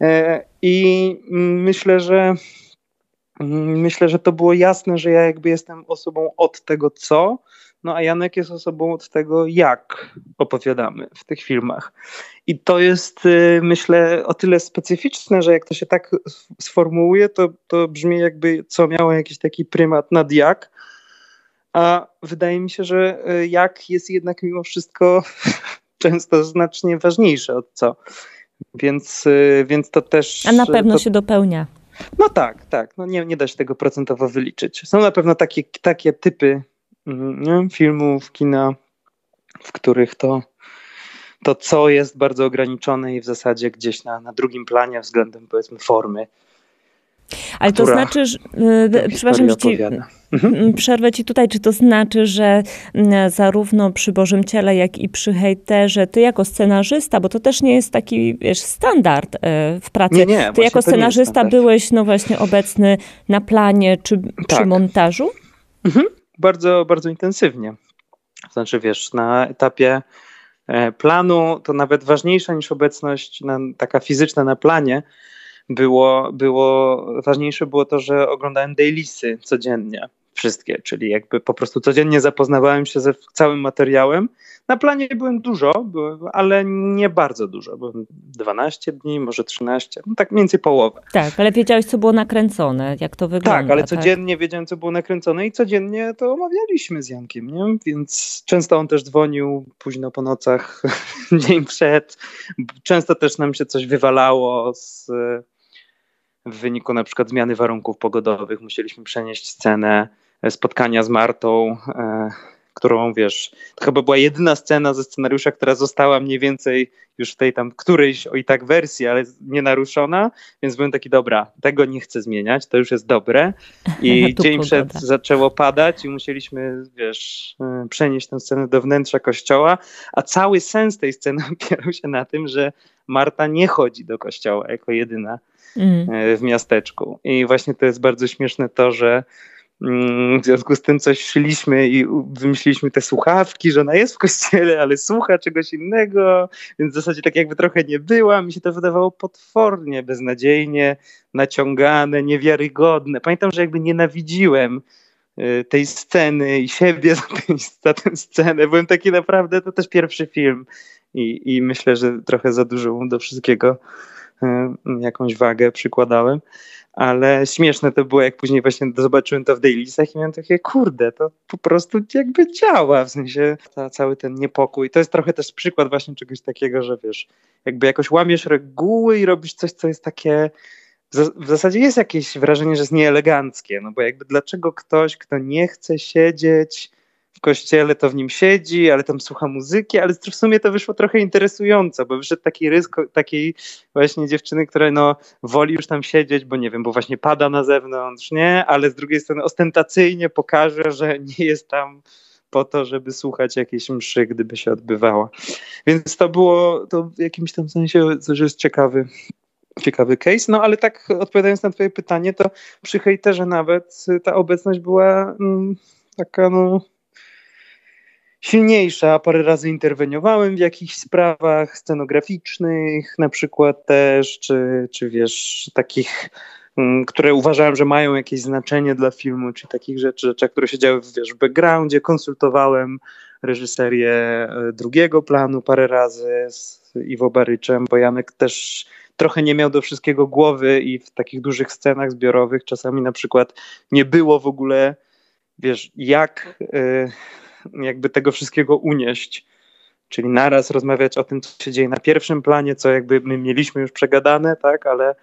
E, I myślę, że myślę, że to było jasne, że ja jakby jestem osobą od tego co, no a Janek jest osobą od tego jak opowiadamy w tych filmach. I to jest y, myślę o tyle specyficzne, że jak to się tak sformułuje, to, to brzmi jakby co miało jakiś taki prymat nad jak, a wydaje mi się, że y, jak jest jednak mimo wszystko często znacznie ważniejsze od co. Więc, y, więc to też. A na pewno to... się dopełnia. No tak, tak. No nie, nie da się tego procentowo wyliczyć. Są na pewno takie, takie typy mm, nie, filmów, kina, w których to, to co jest bardzo ograniczone i w zasadzie gdzieś na, na drugim planie względem powiedzmy formy. Ale to znaczy, że, yy, przepraszam, że ci mhm. przerwę ci tutaj, czy to znaczy, że zarówno przy Bożym Ciele, jak i przy hejterze, ty jako scenarzysta, bo to też nie jest taki, wiesz, standard e, w pracy. Nie, nie, ty jako scenarzysta byłeś, no właśnie, obecny na planie czy tak. przy montażu? Mhm. Bardzo, bardzo intensywnie. Znaczy, wiesz, na etapie e, planu to nawet ważniejsza niż obecność na, taka fizyczna na planie, było, było ważniejsze było to, że oglądałem daily'sy codziennie wszystkie, czyli jakby po prostu codziennie zapoznawałem się ze całym materiałem. Na planie byłem dużo, ale nie bardzo dużo. Byłem 12 dni, może 13, no tak mniej więcej połowę. Tak, ale wiedziałeś, co było nakręcone, jak to wygląda. Tak, ale tak? codziennie wiedziałem, co było nakręcone i codziennie to omawialiśmy z Jankiem, nie? Więc często on też dzwonił późno po nocach, dzień przed. Często też nam się coś wywalało z w wyniku na przykład zmiany warunków pogodowych. Musieliśmy przenieść scenę spotkania z Martą, e, którą wiesz, to chyba była jedyna scena ze scenariusza, która została mniej więcej już w tej tam którejś o i tak wersji, ale nie naruszona, więc byłem taki, dobra, tego nie chcę zmieniać, to już jest dobre. I dzień przed zaczęło padać i musieliśmy, wiesz, e, przenieść tę scenę do wnętrza kościoła, a cały sens tej sceny opierał się na tym, że Marta nie chodzi do kościoła jako jedyna mm. w miasteczku. I właśnie to jest bardzo śmieszne to, że w związku z tym coś szliśmy i wymyśliliśmy te słuchawki, że ona jest w kościele, ale słucha czegoś innego, więc w zasadzie tak jakby trochę nie była. Mi się to wydawało potwornie, beznadziejnie, naciągane, niewiarygodne. Pamiętam, że jakby nienawidziłem y, tej sceny i siebie za, tę, za tę scenę. Byłem taki naprawdę, to też pierwszy film i, i myślę, że trochę za dużo do wszystkiego jakąś wagę przykładałem, ale śmieszne to było, jak później właśnie zobaczyłem to w dailysach i miałem takie, kurde, to po prostu jakby działa, w sensie ta, cały ten niepokój. To jest trochę też przykład właśnie czegoś takiego, że wiesz, jakby jakoś łamiesz reguły i robisz coś, co jest takie w zasadzie jest jakieś wrażenie, że jest nieeleganckie, no bo jakby dlaczego ktoś, kto nie chce siedzieć w kościele to w nim siedzi, ale tam słucha muzyki, ale w sumie to wyszło trochę interesująco, bo wyszedł taki rys takiej właśnie dziewczyny, która no woli już tam siedzieć, bo nie wiem, bo właśnie pada na zewnątrz, nie? Ale z drugiej strony ostentacyjnie pokaże, że nie jest tam po to, żeby słuchać jakiejś mszy, gdyby się odbywała. Więc to było to w jakimś tam sensie, że jest ciekawy ciekawy case. No ale tak odpowiadając na twoje pytanie, to przy hejterze nawet ta obecność była mm, taka no silniejsza. Parę razy interweniowałem w jakichś sprawach scenograficznych, na przykład też, czy, czy wiesz, takich, mm, które uważałem, że mają jakieś znaczenie dla filmu, czy takich rzeczy, rzeczy które się działy wiesz, w backgroundzie. Konsultowałem reżyserię e, drugiego planu parę razy z Iwo Baryczem, bo Janek też trochę nie miał do wszystkiego głowy i w takich dużych scenach zbiorowych czasami na przykład nie było w ogóle, wiesz, jak... Jakby tego wszystkiego unieść. Czyli naraz rozmawiać o tym, co się dzieje na pierwszym planie, co jakby my mieliśmy już przegadane, tak, ale,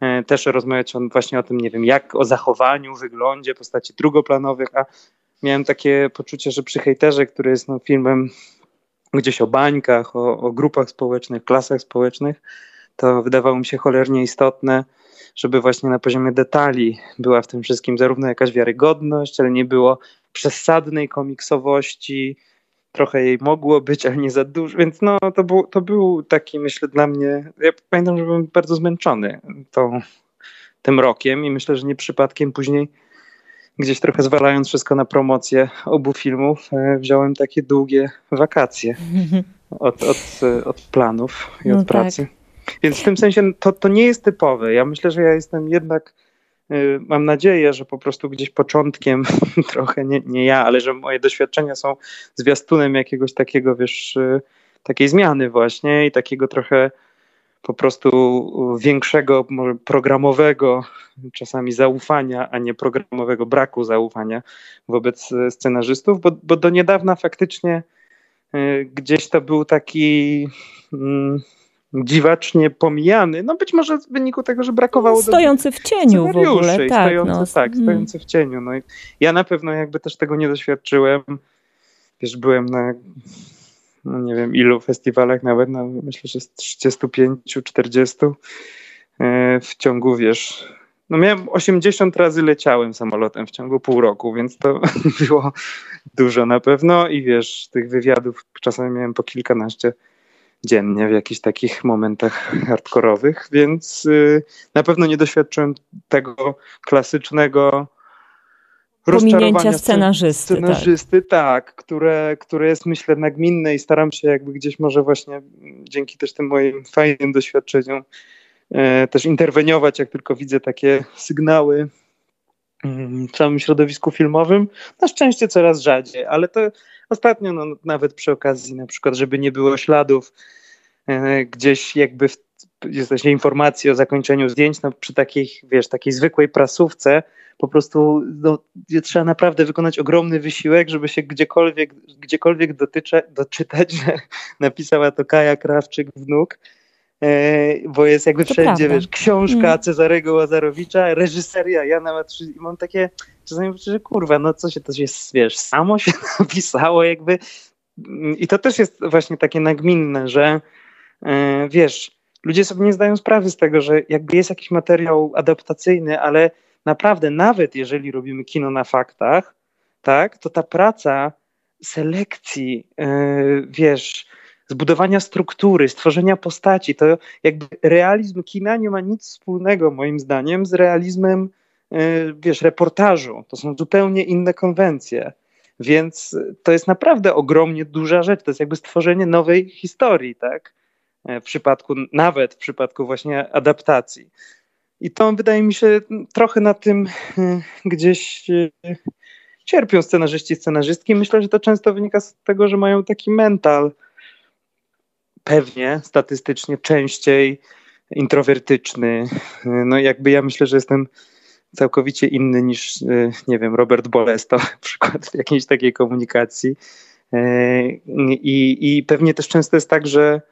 e, też rozmawiać on właśnie o tym, nie wiem, jak o zachowaniu, wyglądzie postaci drugoplanowych, a miałem takie poczucie, że przy hejterze, który jest no, filmem gdzieś o bańkach, o, o grupach społecznych, klasach społecznych, to wydawało mi się cholernie istotne, żeby właśnie na poziomie detali była w tym wszystkim zarówno jakaś wiarygodność, ale nie było przesadnej komiksowości, trochę jej mogło być, ale nie za dużo, więc no to był, to był taki myślę dla mnie, ja pamiętam, że byłem bardzo zmęczony tą, tym rokiem i myślę, że nie przypadkiem później gdzieś trochę zwalając wszystko na promocję obu filmów, e, wziąłem takie długie wakacje od, od, od planów i od no tak. pracy. Więc w tym sensie to, to nie jest typowe. Ja myślę, że ja jestem jednak mam nadzieję, że po prostu gdzieś początkiem, trochę nie, nie ja, ale że moje doświadczenia są zwiastunem jakiegoś takiego, wiesz, y, takiej zmiany właśnie i takiego trochę po prostu większego, programowego czasami zaufania, a nie programowego braku zaufania wobec y, scenarzystów, bo, bo do niedawna faktycznie gdzieś to był taki. Mm, dziwacznie pomijany, no być może w wyniku tego, że brakowało Stojący w cieniu w ogóle, tak. Stojący, no. Tak, mm. stojący w cieniu. No ja na pewno jakby też tego nie doświadczyłem. Wiesz, byłem na no nie wiem ilu festiwalach nawet, no myślę, że z 35, 40 e, w ciągu, wiesz, no miałem 80 razy leciałem samolotem w ciągu pół roku, więc to było dużo na pewno i wiesz, tych wywiadów czasami miałem po kilkanaście dziennie w jakichś takich momentach hardkorowych, więc y, na pewno nie doświadczyłem tego klasycznego pominięcia scenarzysty. Scenarzysty, tak, tak które, które jest myślę nagminne i staram się jakby gdzieś może właśnie dzięki też tym moim fajnym doświadczeniom e, też interweniować, jak tylko widzę takie sygnały w całym środowisku filmowym. Na szczęście coraz rzadziej, ale to ostatnio no, nawet przy okazji na przykład, żeby nie było śladów e, gdzieś jakby w, jest właśnie informacji o zakończeniu zdjęć no, przy takiej, wiesz, takiej zwykłej prasówce po prostu no, trzeba naprawdę wykonać ogromny wysiłek, żeby się gdziekolwiek, gdziekolwiek dotycze, doczytać, że napisała to Kaja Krawczyk wnuk bo jest jakby to wszędzie, prawda. wiesz, książka mm. Cezarego Łazarowicza, reżyseria Jana Matrzy mam takie, czasami myślę, że kurwa, no co się to jest, wiesz, samo się napisało jakby i to też jest właśnie takie nagminne, że e, wiesz, ludzie sobie nie zdają sprawy z tego, że jakby jest jakiś materiał adaptacyjny, ale naprawdę nawet jeżeli robimy kino na faktach, tak, to ta praca selekcji, e, wiesz, zbudowania struktury, stworzenia postaci. To jakby realizm kina nie ma nic wspólnego, moim zdaniem, z realizmem, e, wiesz, reportażu. To są zupełnie inne konwencje. Więc to jest naprawdę ogromnie duża rzecz. To jest jakby stworzenie nowej historii, tak? E, w przypadku, nawet w przypadku właśnie adaptacji. I to wydaje mi się trochę na tym e, gdzieś cierpią scenarzyści i scenarzystki. Myślę, że to często wynika z tego, że mają taki mental, pewnie statystycznie częściej introwertyczny. No jakby ja myślę, że jestem całkowicie inny niż, e, nie wiem, Robert Bolesto, na przykład w jakiejś takiej komunikacji. E, I, I pewnie też często jest tak, że,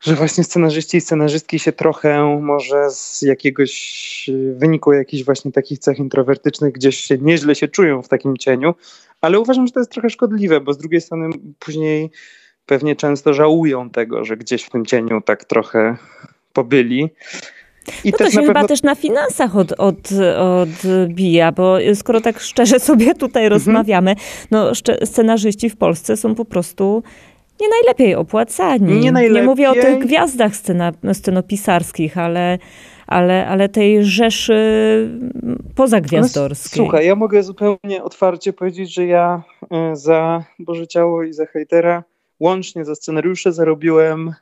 że właśnie scenarzyści i scenarzystki się trochę może z jakiegoś wyniku jakichś właśnie takich cech introwertycznych gdzieś się nieźle się czują w takim cieniu, ale uważam, że to jest trochę szkodliwe, bo z drugiej strony później pewnie często żałują tego, że gdzieś w tym cieniu tak trochę pobyli. I no to się pewno... chyba też na finansach od, od, odbija, bo skoro tak szczerze sobie tutaj mhm. rozmawiamy, no scenarzyści w Polsce są po prostu nie najlepiej opłacani. Nie, najlepiej. nie mówię o tych gwiazdach scena, scenopisarskich, ale, ale, ale tej rzeszy pozagwiazdorskiej. No, słuchaj, ja mogę zupełnie otwarcie powiedzieć, że ja e, za Boże Ciało i za hejtera Łącznie za scenariusze zarobiłem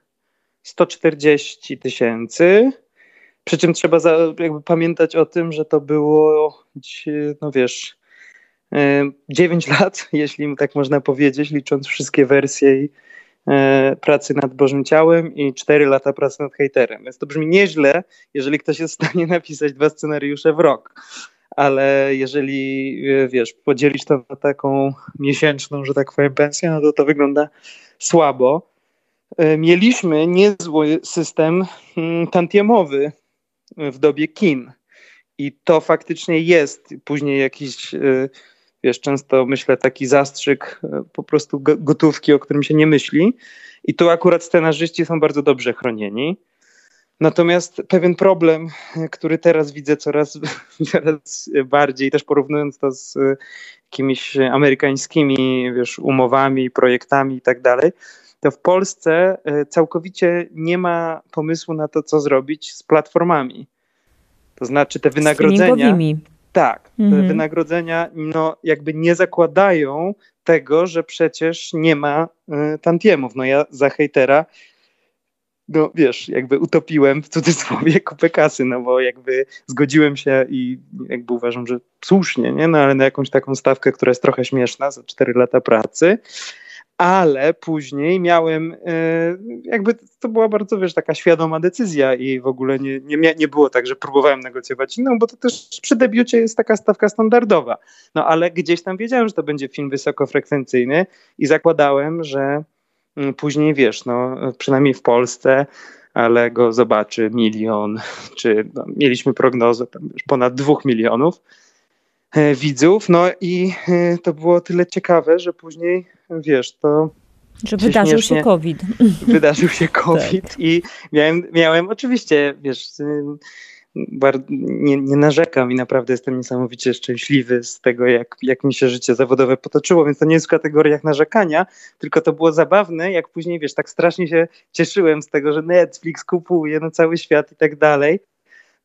140 tysięcy. Przy czym trzeba za, jakby pamiętać o tym, że to było, no wiesz, 9 e, lat, jeśli tak można powiedzieć, licząc wszystkie wersje e, pracy nad Bożym Ciałem i 4 lata pracy nad hejterem. Więc to brzmi nieźle, jeżeli ktoś jest w stanie napisać dwa scenariusze w rok ale jeżeli e, wiesz, podzielić to na taką miesięczną, że tak powiem, pensję, no to to wygląda słabo. E, mieliśmy niezły system mm, tantiemowy, w dobie kin. I to faktycznie jest później jakiś, wiesz, często myślę taki zastrzyk po prostu gotówki, o którym się nie myśli. I tu akurat scenarzyści są bardzo dobrze chronieni. Natomiast pewien problem, który teraz widzę coraz, coraz bardziej, też porównując to z jakimiś amerykańskimi wiesz, umowami, projektami i tak dalej, to w Polsce e, całkowicie nie ma pomysłu na to, co zrobić z platformami. To znaczy te wynagrodzenia. Tak, mhm. te wynagrodzenia no, jakby nie zakładają tego, że przecież nie ma y, tantiemów. No ja za hejtera no wiesz, jakby utopiłem w cudzysłowie kupę kasy, no bo jakby zgodziłem się i jakby uważam, że słusznie, nie? No ale na jakąś taką stawkę, która jest trochę śmieszna za 4 lata pracy, ale później miałem, e, jakby to była bardzo, wiesz, taka świadoma decyzja i w ogóle nie, nie, nie było tak, że próbowałem negocjować inną, bo to też przy debiucie jest taka stawka standardowa. No ale gdzieś tam wiedziałem, że to będzie film wysokofrekwencyjny i zakładałem, że później, wiesz, no przynajmniej w Polsce, ale go zobaczy milion, czy no, mieliśmy prognozę ponad dwóch milionów e, widzów, no i e, to było tyle ciekawe, że później wiesz, to. Że wydarzył się COVID. Wydarzył się COVID tak. i miałem, miałem oczywiście, wiesz, nie, nie, narzekam i naprawdę jestem niesamowicie szczęśliwy z tego, jak, jak mi się życie zawodowe potoczyło, więc to nie jest w kategoriach narzekania, tylko to było zabawne, jak później, wiesz, tak strasznie się cieszyłem z tego, że Netflix kupuje na cały świat i tak dalej.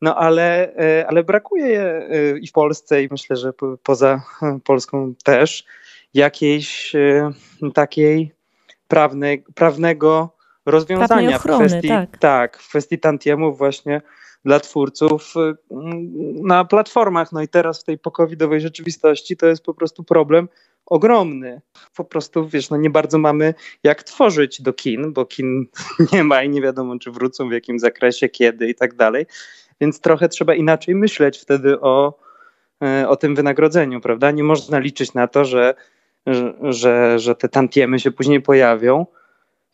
No ale, e, ale brakuje e, i w Polsce i myślę, że poza Polską też jakiejś e, takiej prawnej, prawnego rozwiązania ochrony, w kwestii, tak. tak, w kwestii tantiemów właśnie dla twórców e, na platformach. No i teraz w tej pokowidowej rzeczywistości to jest po prostu problem ogromny. Po prostu, wiesz, no nie bardzo mamy jak tworzyć do kin, bo kin nie ma i nie wiadomo, czy wrócą, w jakim zakresie, kiedy i tak dalej. Więc trochę trzeba inaczej myśleć wtedy o, e, o tym wynagrodzeniu, prawda? Nie można liczyć na to, że że, że te tantiemy się później pojawią,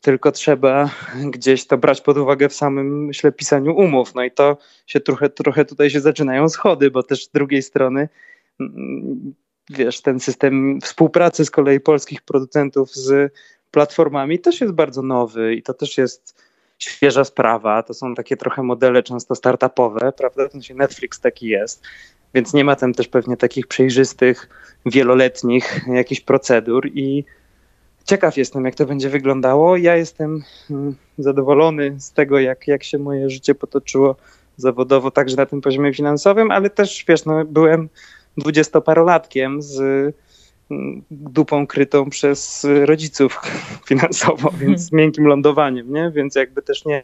tylko trzeba gdzieś to brać pod uwagę w samym, myślę, pisaniu umów. No i to się trochę, trochę tutaj się zaczynają schody, bo też z drugiej strony mm, wiesz, ten system współpracy z kolei polskich producentów z platformami też jest bardzo nowy i to też jest świeża sprawa. To są takie trochę modele często startupowe, prawda? To się Netflix taki jest, więc nie ma tam też pewnie takich przejrzystych, wieloletnich jakichś procedur i ciekaw jestem, jak to będzie wyglądało. Ja jestem mm, zadowolony z tego, jak, jak się moje życie potoczyło zawodowo, także na tym poziomie finansowym, ale też, wiesz, no, byłem dwudziestoparolatkiem z mm, dupą krytą przez rodziców finansowo, więc z miękkim lądowaniem, nie? Więc jakby też nie,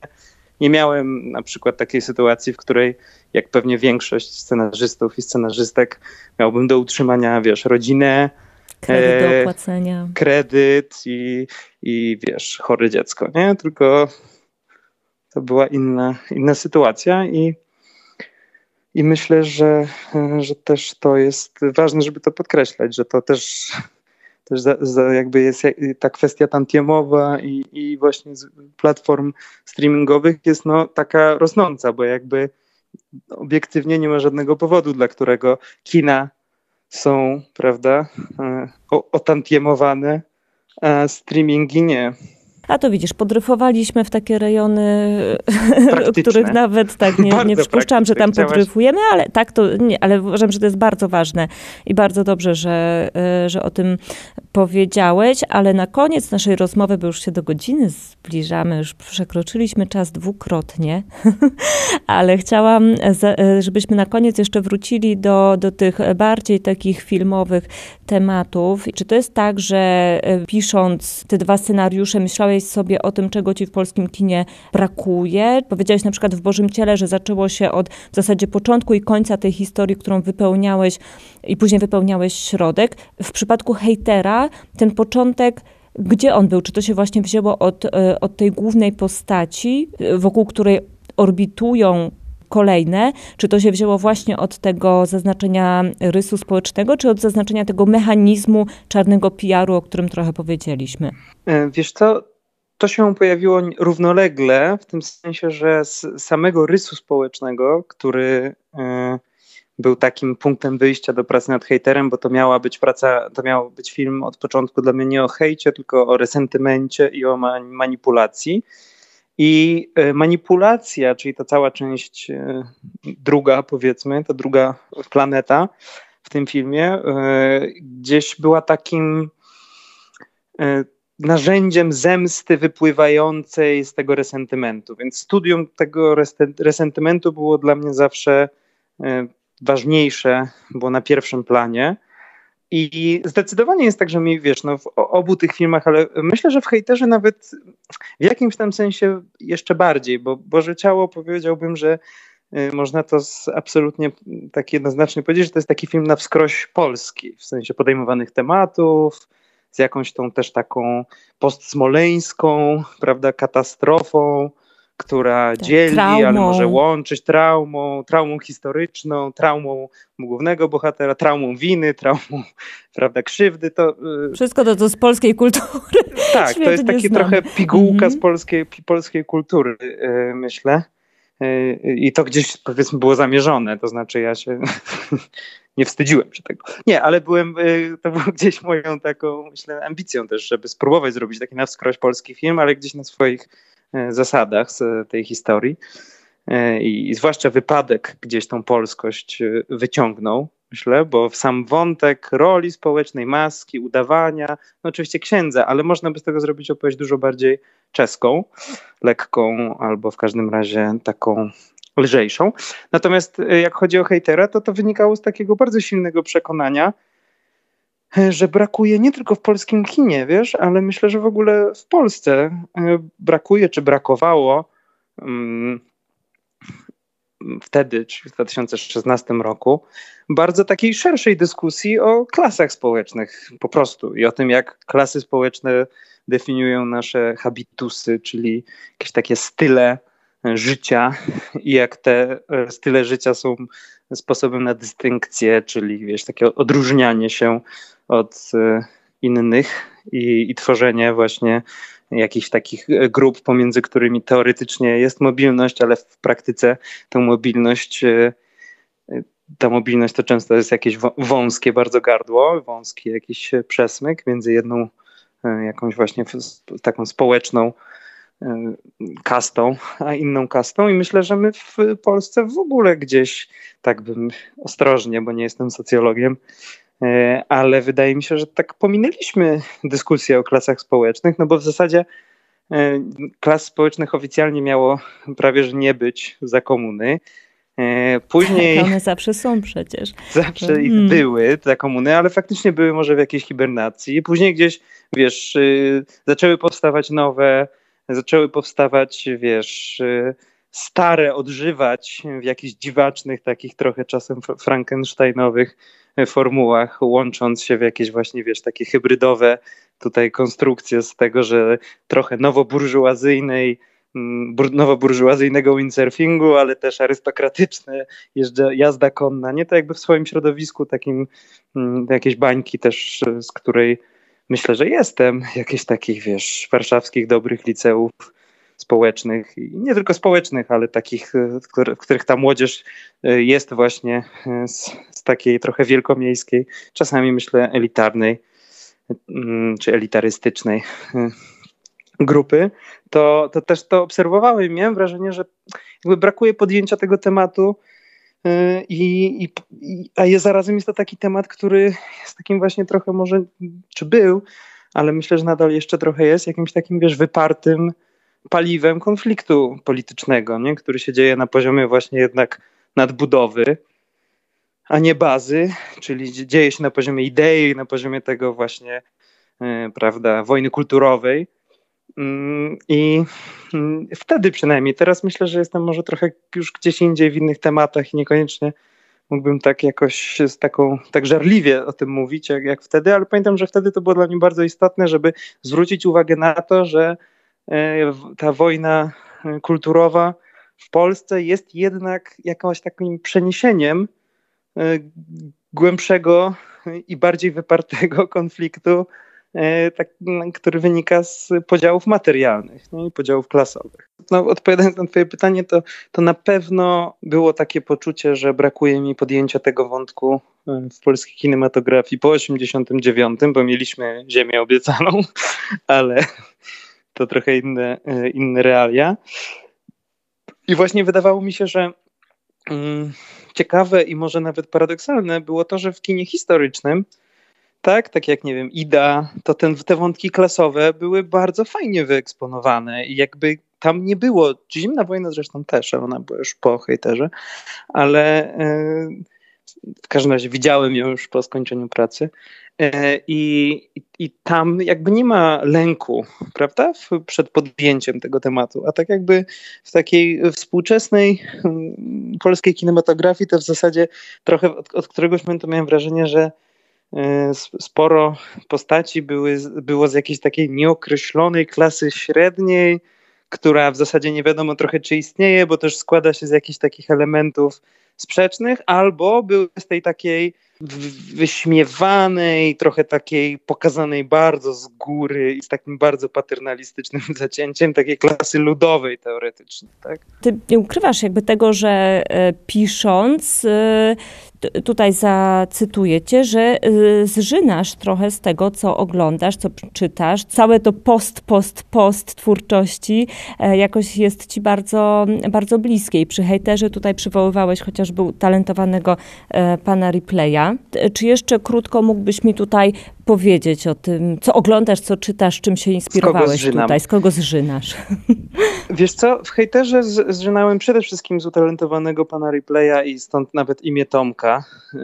nie miałem na przykład takiej sytuacji, w której, jak pewnie większość scenarzystów i scenarzystek, miałbym do utrzymania, wiesz, rodzinę, kredyt do e, opłacenia. Kredyt i, i wiesz, chore dziecko, nie? Tylko to była inna, inna sytuacja i, i myślę, że, że też to jest ważne, żeby to podkreślać, że to też też za, za jakby jest ta kwestia tantiemowa i, i właśnie platform streamingowych jest no taka rosnąca, bo jakby obiektywnie nie ma żadnego powodu, dla którego kina są, prawda, e, otantiemowane, a streamingi nie. A to widzisz, podryfowaliśmy w takie rejony, których nawet tak nie, nie przypuszczałam, że tam podryfujemy, ale tak to nie, ale uważam, że to jest bardzo ważne i bardzo dobrze, że, e, że o tym powiedziałeś, ale na koniec naszej rozmowy, bo już się do godziny zbliżamy, już przekroczyliśmy czas dwukrotnie, ale chciałam, e, żebyśmy na koniec jeszcze wrócili do, do tych bardziej takich filmowych tematów. Czy to jest tak, że e, pisząc te dwa scenariusze myślałeś sobie o tym, czego ci w polskim kinie brakuje. Powiedziałeś na przykład w Bożym Ciele, że zaczęło się od w zasadzie początku i końca tej historii, którą wypełniałeś i później wypełniałeś środek. W przypadku hejtera ten początek gdzie on był? Czy to się właśnie wzięło od, e, od tej głównej postaci, wokół której orbitują kolejne, czy to się wzięło właśnie od tego zaznaczenia rysu społecznego, czy od zaznaczenia tego mechanizmu czarnego PR-u, o którym trochę powiedzieliśmy? E, wiesz co, to się pojawiło równolegle, w tym sensie, że z samego rysu społecznego, który e, był takim punktem wyjścia do pracy nad hejterem, bo to miała być praca, to miał być film od początku dla mnie nie o hejcie, tylko o resentymencie i o manipulacji. I e, manipulacja, czyli ta cała część e, druga, powiedzmy, ta druga planeta w tym filmie, gdzieś była takim narzędziem zemsty wypływającej z tego resentymentu. Więc studium tego resentymentu było dla mnie zawsze e, ważniejsze, było na pierwszym planie. I zdecydowanie jest tak, że mi wiesz, no, w obu tych filmach, ale myślę, że w hejterze nawet w jakimś tam sensie jeszcze bardziej, bo Boże Ciało powiedziałbym, że e, można to absolutnie tak jednoznacznie powiedzieć, że to jest taki film na wskroś polski, w sensie podejmowanych tematów, z jakąś tą też taką postsmoleńską, prawda, katastrofą, która tak, dzieli, traumą. ale może łączyć traumą, traumą historyczną, traumą głównego bohatera, traumą winy, traumą, prawda, krzywdy. To, y, Wszystko to, to z polskiej kultury. Tak, to jest taki trochę pigułka mm -hmm. z polskiej, polskiej kultury, y, myślę. Y, I to gdzieś powiedzmy było zamierzone, to znaczy ja się nie wstydziłem się tego. Nie, ale byłem, y, to było gdzieś moją taką, myślę, ambicją też, żeby spróbować zrobić taki na wskroś polski film, ale gdzieś na swoich y, zasadach z tej historii. I zwłaszcza wypadek gdzieś tą polskość wyciągnął, myślę, bo w sam wątek roli społecznej, maski, udawania, no oczywiście księdza, ale można by z tego zrobić opowieść dużo bardziej czeską, lekką albo w każdym razie taką lżejszą. Natomiast e, jak chodzi o hejtera, to to wynikało z takiego bardzo silnego przekonania, e, że brakuje nie tylko w polskim kinie, wiesz, ale myślę, że w ogóle w Polsce e, brakuje czy brakowało um, wtedy, czyli w 2016 roku, bardzo takiej szerszej dyskusji o klasach społecznych po prostu i o tym, jak klasy społeczne definiują nasze habitusy, czyli jakieś takie style życia i jak te style życia są sposobem na dystynkcję, czyli wiesz, takie odróżnianie się od e, innych i, i tworzenie właśnie jakichś takich grup, pomiędzy którymi teoretycznie jest mobilność, ale w praktyce tę mobilność, e, ta mobilność to często jest jakieś wąskie bardzo gardło, wąski jakiś przesmyk między jedną e, jakąś właśnie taką społeczną e, kastą, a inną kastą i myślę, że my w Polsce w ogóle gdzieś, tak bym ostrożnie, bo nie jestem socjologiem, E, ale wydaje mi się, że tak pominęliśmy dyskusję o klasach społecznych, no bo w zasadzie e, klas społecznych oficjalnie miało prawie że nie być za komuny. E, później. Tak, one zawsze są przecież. Zawsze hmm. były za komuny, ale faktycznie były może w jakiejś hibernacji. Później gdzieś, wiesz, y, zaczęły powstawać nowe, zaczęły powstawać, wiesz, y, stare odżywać w jakichś dziwacznych, takich trochę czasem frankensteinowych formułach, łącząc się w jakieś właśnie, wiesz, takie hybrydowe tutaj konstrukcje z tego, że trochę nowoburżuazyjnej, mm, nowoburżuazyjnego windsurfingu, ale też arystokratyczne, jeżdża, jazda konna, nie to jakby w swoim środowisku takim, mm, jakieś bańki też, z której myślę, że jestem, jakieś takich, wiesz, warszawskich dobrych liceów społecznych i nie tylko społecznych, ale takich, e, w których ta młodzież e, jest właśnie e, z, z takiej trochę wielkomiejskiej, czasami myślę elitarnej mm, czy elitarystycznej grupy, to, to też to obserwowałem i miałem wrażenie, że jakby brakuje podjęcia tego tematu i, i, a jest zarazem jest to taki temat, który jest takim właśnie trochę może, czy był, ale myślę, że nadal jeszcze trochę jest jakimś takim, wiesz, wypartym paliwem konfliktu politycznego, nie? który się dzieje na poziomie właśnie jednak nadbudowy, a nie bazy, czyli dzieje się na poziomie idei, na poziomie tego właśnie, yy, prawda, wojny kulturowej. Mm, I mm, wtedy przynajmniej, teraz myślę, że jestem może trochę już gdzieś indziej w innych tematach i niekoniecznie mógłbym tak jakoś z taką, tak żarliwie o tym mówić jak, jak wtedy, ale pamiętam, że wtedy to było dla mnie bardzo istotne, żeby zwrócić uwagę na to, że E, ta wojna e, kulturowa w Polsce jest jednak jakimś takim przeniesieniem e, głębszego i bardziej wypartego konfliktu tak, który wynika z podziałów materialnych i podziałów klasowych. No, odpowiadając na Twoje pytanie, to, to na pewno było takie poczucie, że brakuje mi podjęcia tego wątku e, w polskiej kinematografii po 89, bo mieliśmy Ziemię obiecaną, ale to trochę inne, e, inne realia. I właśnie wydawało mi się, że mm, ciekawe i może nawet paradoksalne było to, że w kinie historycznym, tak, tak jak nie wiem, Ida, to ten, te wątki klasowe były bardzo fajnie wyeksponowane i jakby tam nie było, Zimna Wojna zresztą też, ona była już po hejterze, ale yy, w każdym razie widziałem ją już po skończeniu pracy. E, I, I tam jakby nie ma lęku, prawda, przed podjęciem tego tematu. A tak jakby w takiej współczesnej mm, polskiej kinematografii to w zasadzie trochę od, od któregoś momentu miałem wrażenie, że e, sporo postaci były, było z jakiejś takiej nieokreślonej klasy średniej, która w zasadzie nie wiadomo trochę czy istnieje, bo też składa się z jakichś takich elementów sprzecznych, albo były z tej takiej wyśmiewanej, trochę takiej pokazanej bardzo z góry i z takim bardzo paternalistycznym zacięciem takiej klasy ludowej teoretycznie. Tak? Ty nie ukrywasz jakby tego, że e, pisząc e, tutaj zacytuję cię, że y, zżynasz trochę z tego, co oglądasz, co czytasz. Całe to post, post, post twórczości e, jakoś jest ci bardzo, bardzo bliskie. I przy hejterze tutaj przywoływałeś chociażby talentowanego e, pana Replaya. Czy jeszcze krótko mógłbyś mi tutaj powiedzieć o tym, co oglądasz, co czytasz, czym się inspirowałeś z tutaj, z kogo zżynasz? Wiesz co, w hejterze zżynałem przede wszystkim z utalentowanego pana Replaya i stąd nawet imię Tomka y,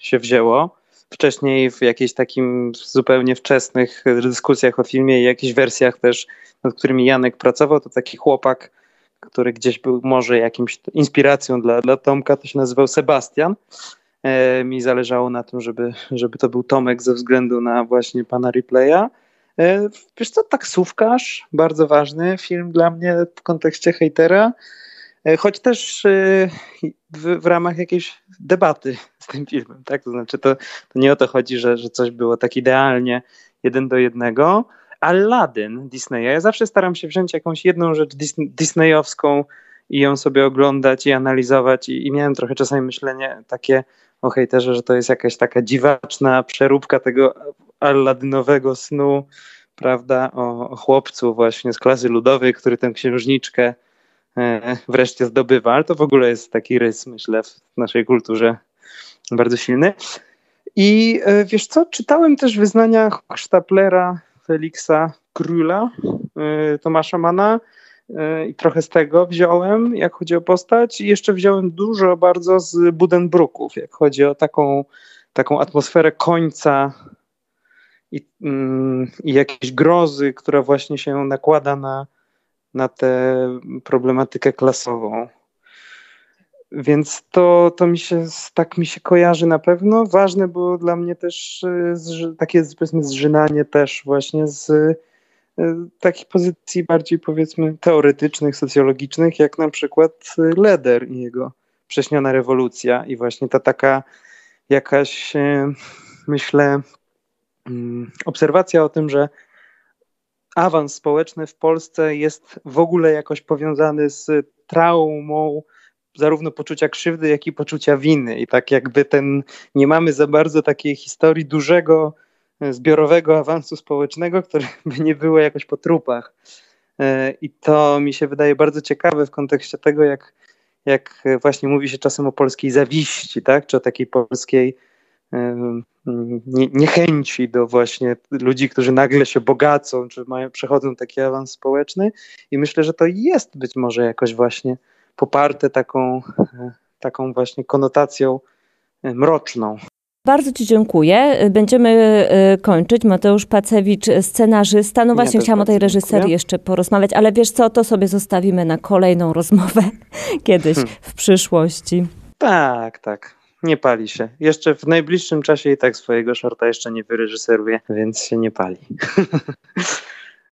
się wzięło. Wcześniej w jakichś takim zupełnie wczesnych dyskusjach o filmie i jakichś wersjach też, nad którymi Janek pracował, to taki chłopak, który gdzieś był może jakimś inspiracją dla, dla Tomka, to się nazywał Sebastian. E, mi zależało na tym, żeby, żeby to był Tomek ze względu na właśnie pana Replaya. E, wiesz co, taksówkarz, bardzo ważny film dla mnie w kontekście hejtera, e, choć też w, w ramach jakiejś debaty z tym filmem, tak? To znaczy, to, to nie o to chodzi, że, że coś było tak idealnie jeden do jednego. Aladdin Disneya, ja zawsze staram się wziąć jakąś jedną rzecz disneyowską i ją sobie oglądać i analizować i, i miałem trochę czasami myślenie takie, o hejterze, że to jest jakaś taka dziwaczna przeróbka tego alladynowego snu, prawda, o, o chłopcu właśnie z klasy ludowej, który tę księżniczkę e, wreszcie zdobywa, ale to w ogóle jest taki rys, myślę, w naszej kulturze bardzo silny. I e, wiesz co, czytałem też wyznania Sztaplera, Feliksa Króla, e, Tomasza Mana, i trochę z tego wziąłem, jak chodzi o postać. I jeszcze wziąłem dużo bardzo z Budenbrooków, jak chodzi o taką, taką atmosferę końca i, mm, i jakiejś grozy, która właśnie się nakłada na, na tę problematykę klasową. Więc to, to mi się, tak mi się kojarzy na pewno. Ważne było dla mnie też y, takie powiedzmy zżynanie też właśnie z E, takich pozycji bardziej powiedzmy teoretycznych, socjologicznych, jak na przykład Leder i jego prześniona rewolucja i właśnie ta taka jakaś, e, myślę, mm, obserwacja o tym, że awans społeczny w Polsce jest w ogóle jakoś powiązany z traumą zarówno poczucia krzywdy, jak i poczucia winy. I tak jakby ten, nie mamy za bardzo takiej historii dużego zbiorowego awansu społecznego, które by nie było jakoś po trupach. E, I to mi się wydaje bardzo ciekawe w kontekście tego, jak, jak właśnie mówi się czasem o polskiej zawiści, tak? czy o takiej polskiej niechęci do właśnie ludzi, którzy nagle się bogacą, czy mają, przechodzą taki awans społeczny. I myślę, że to jest być może jakoś właśnie poparte taką, e, taką właśnie konotacją e, mroczną. Bardzo Ci dziękuję. Będziemy y, kończyć. Mateusz Pacewicz, scenarzysta. No właśnie, ja chciałam o tej reżyserii dziękuję. jeszcze porozmawiać, ale wiesz co, to sobie zostawimy na kolejną rozmowę kiedyś hmm. w przyszłości. Tak, tak. Nie pali się. Jeszcze w najbliższym czasie i tak swojego shorta jeszcze nie wyreżyseruję, więc się nie pali.